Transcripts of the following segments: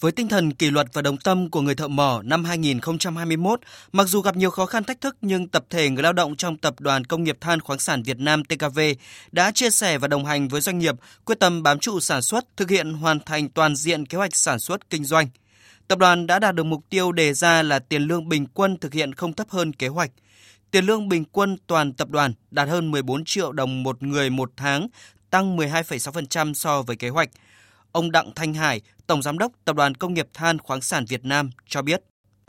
Với tinh thần kỷ luật và đồng tâm của người thợ mỏ năm 2021, mặc dù gặp nhiều khó khăn thách thức nhưng tập thể người lao động trong Tập đoàn Công nghiệp Than khoáng sản Việt Nam TKV đã chia sẻ và đồng hành với doanh nghiệp quyết tâm bám trụ sản xuất, thực hiện hoàn thành toàn diện kế hoạch sản xuất kinh doanh. Tập đoàn đã đạt được mục tiêu đề ra là tiền lương bình quân thực hiện không thấp hơn kế hoạch. Tiền lương bình quân toàn tập đoàn đạt hơn 14 triệu đồng một người một tháng, tăng 12,6% so với kế hoạch. Ông Đặng Thanh Hải, Tổng Giám đốc Tập đoàn Công nghiệp Than khoáng sản Việt Nam cho biết.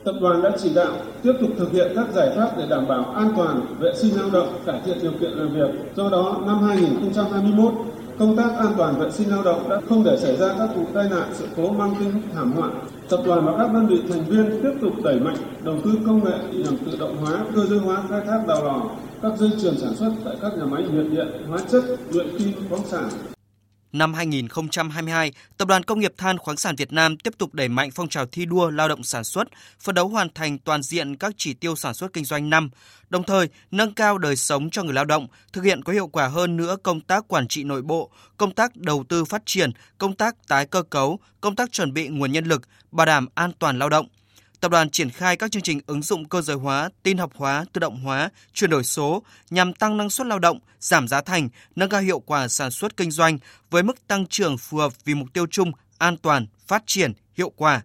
Tập đoàn đã chỉ đạo tiếp tục thực hiện các giải pháp để đảm bảo an toàn, vệ sinh lao động, cải thiện điều kiện làm việc. Do đó, năm 2021, công tác an toàn vệ sinh lao động đã không để xảy ra các vụ tai nạn, sự cố mang tính thảm họa. Tập đoàn và các đơn vị thành viên tiếp tục đẩy mạnh đầu tư công nghệ nhằm tự động hóa, cơ giới hóa khai thác đào lò, các dây chuyền sản xuất tại các nhà máy nhiệt điện, hóa chất, luyện kim, khoáng sản, Năm 2022, Tập đoàn Công nghiệp Than khoáng sản Việt Nam tiếp tục đẩy mạnh phong trào thi đua lao động sản xuất, phấn đấu hoàn thành toàn diện các chỉ tiêu sản xuất kinh doanh năm, đồng thời nâng cao đời sống cho người lao động, thực hiện có hiệu quả hơn nữa công tác quản trị nội bộ, công tác đầu tư phát triển, công tác tái cơ cấu, công tác chuẩn bị nguồn nhân lực, bảo đảm an toàn lao động – tập đoàn triển khai các chương trình ứng dụng cơ giới hóa, tin học hóa, tự động hóa, chuyển đổi số nhằm tăng năng suất lao động, giảm giá thành, nâng cao hiệu quả sản xuất kinh doanh với mức tăng trưởng phù hợp vì mục tiêu chung an toàn, phát triển, hiệu quả.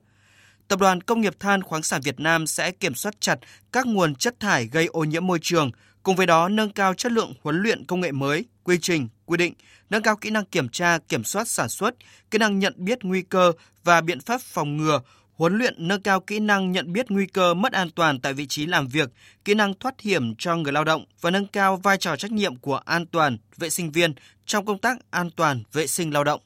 Tập đoàn Công nghiệp Than khoáng sản Việt Nam sẽ kiểm soát chặt các nguồn chất thải gây ô nhiễm môi trường, cùng với đó nâng cao chất lượng huấn luyện công nghệ mới, quy trình, quy định, nâng cao kỹ năng kiểm tra, kiểm soát sản xuất, kỹ năng nhận biết nguy cơ và biện pháp phòng ngừa, huấn luyện nâng cao kỹ năng nhận biết nguy cơ mất an toàn tại vị trí làm việc, kỹ năng thoát hiểm cho người lao động và nâng cao vai trò trách nhiệm của an toàn vệ sinh viên trong công tác an toàn vệ sinh lao động.